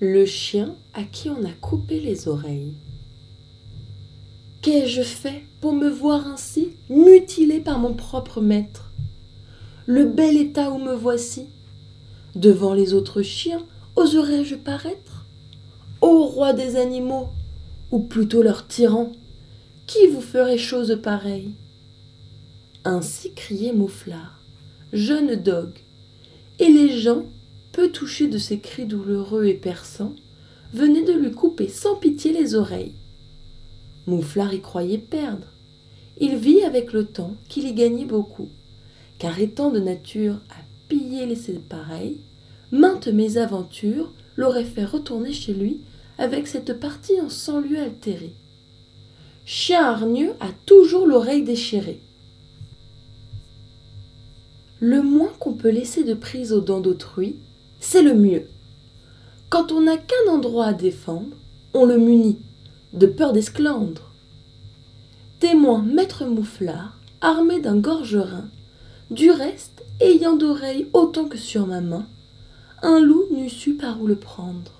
le chien à qui on a coupé les oreilles. Qu'ai-je fait pour me voir ainsi mutilé par mon propre maître? Le bel état où me voici? Devant les autres chiens, oserais-je paraître? Ô roi des animaux, ou plutôt leur tyran, qui vous ferait chose pareille? Ainsi criait Mouflar, jeune dogue, et les gens peu touché de ces cris douloureux et perçants, venait de lui couper sans pitié les oreilles. Mouflar y croyait perdre. Il vit avec le temps qu'il y gagnait beaucoup, car étant de nature à piller les ses pareils, maintes mésaventures l'auraient fait retourner chez lui avec cette partie en cent lieu altérée. Chien hargneux a toujours l'oreille déchirée. Le moins qu'on peut laisser de prise aux dents d'autrui, c'est le mieux. Quand on n'a qu'un endroit à défendre, on le munit, de peur d'esclandre. Témoin maître mouflard, armé d'un gorgerin, du reste ayant d'oreilles autant que sur ma main, un loup n'eût su par où le prendre.